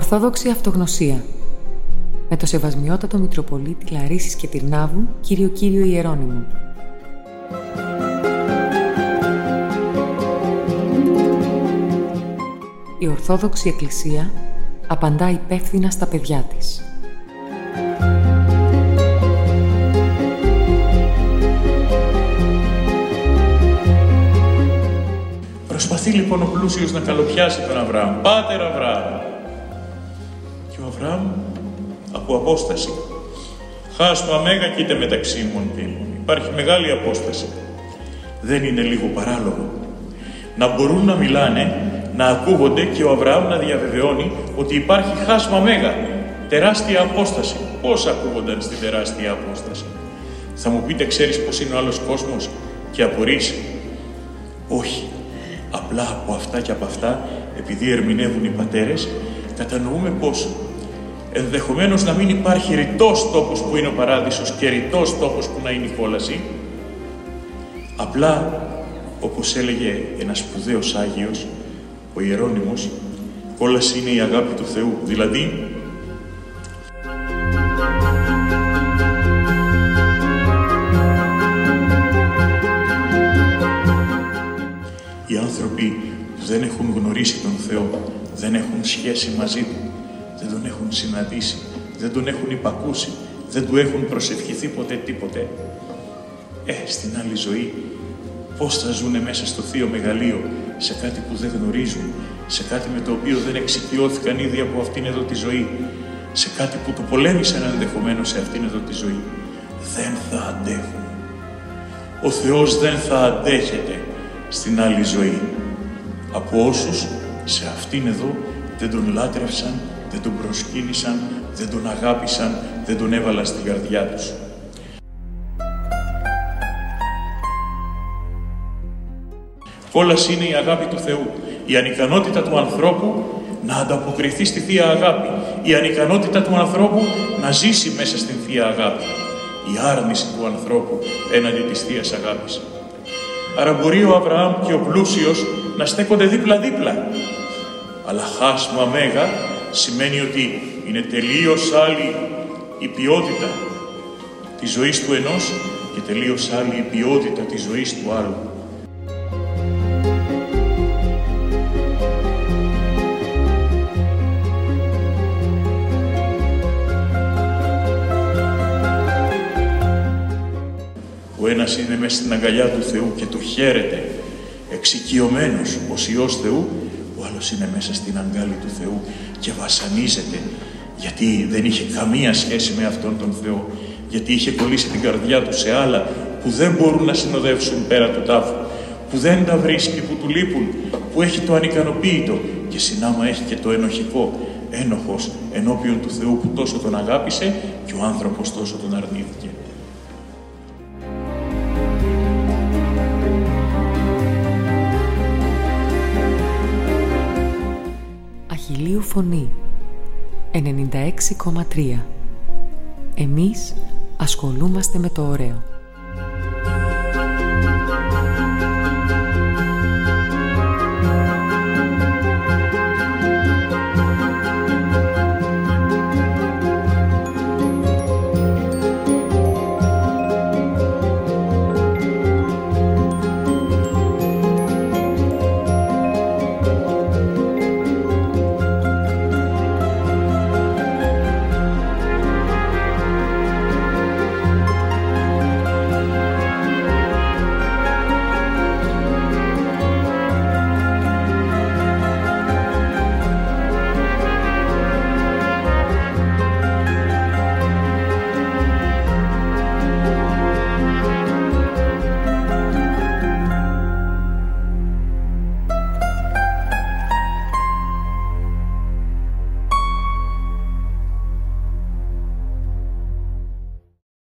Ορθόδοξη Αυτογνωσία με το Σεβασμιότατο Μητροπολίτη Λαρίσης και Τυρνάβου, κύριο Κύριο Ιερώνυμο. Η Ορθόδοξη Εκκλησία απαντά υπεύθυνα στα παιδιά της. Προσπαθεί λοιπόν ο πλούσιος να καλοπιάσει τον Αβραάμ. Πάτερ Αβραάμ. Και ο Αβραάμ από απόσταση. Χάστο αμέγα κοίτα μεταξύ μου και Υπάρχει μεγάλη απόσταση. Δεν είναι λίγο παράλογο. Να μπορούν να μιλάνε, να ακούγονται και ο Αβραάμ να διαβεβαιώνει ότι υπάρχει χάσμα μέγα. Τεράστια απόσταση. Πώς ακούγονταν στην τεράστια απόσταση; Θα μου πείτε, ξέρεις πώς είναι ο άλλος κόσμος; Και απορείς. Όχι. Απλά από αυτά και από αυτά, επειδή ερμηνεύουν οι πατέρες, κατανοούμε πως ενδεχομένως να μην υπάρχει ρητός τόπος που είναι ο παράδεισος και ρητός τόπος που να είναι η κόλαση. Απλά, όπως έλεγε ένας σπουδαίος Άγιος, ο Ιερώνυμος, κόλαση είναι η αγάπη του Θεού. Δηλαδή, οι άνθρωποι που δεν έχουν γνωρίσει τον Θεό, δεν έχουν σχέση μαζί Του, δεν τον έχουν συναντήσει, δεν τον έχουν υπακούσει, δεν του έχουν προσευχηθεί ποτέ τίποτε. Ε, στην άλλη ζωή, πώς θα ζουνε μέσα στο Θείο Μεγαλείο, σε κάτι που δεν γνωρίζουν, σε κάτι με το οποίο δεν εξοικειώθηκαν ήδη από αυτήν εδώ τη ζωή, σε κάτι που το πολέμησαν ενδεχομένως σε αυτήν εδώ τη ζωή. Δεν θα αντέχουν. Ο Θεός δεν θα αντέχεται στην άλλη ζωή. Από όσους σε αυτήν εδώ δεν τον λάτρευσαν, δεν τον προσκύνησαν, δεν τον αγάπησαν, δεν τον έβαλαν στην καρδιά τους. Κόλαση είναι η αγάπη του Θεού, η ανικανότητα του ανθρώπου να ανταποκριθεί στη Θεία Αγάπη, η ανικανότητα του ανθρώπου να ζήσει μέσα στην Θεία Αγάπη, η άρνηση του ανθρώπου έναντι της Θείας Αγάπης. Άρα μπορεί ο Αβραάμ και ο πλούσιος να στέκονται δίπλα-δίπλα, αλλά χάσμα μέγα σημαίνει ότι είναι τελείως άλλη η ποιότητα της ζωής του ενός και τελείως άλλη η ποιότητα της ζωής του άλλου. Ο ένας είναι μέσα στην αγκαλιά του Θεού και το χαίρεται, εξοικειωμένος ως Υιός Θεού ο άλλος είναι μέσα στην αγκάλη του Θεού και βασανίζεται γιατί δεν είχε καμία σχέση με αυτόν τον Θεό, γιατί είχε κολλήσει την καρδιά του σε άλλα που δεν μπορούν να συνοδεύσουν πέρα του τάφου, που δεν τα βρίσκει, που του λείπουν, που έχει το ανικανοποίητο και συνάμα έχει και το ενοχικό, ένοχος ενώπιον του Θεού που τόσο τον αγάπησε και ο άνθρωπος τόσο τον αρνήθηκε. Φωνή 96,3 Εμείς ασχολούμαστε με το ωραίο.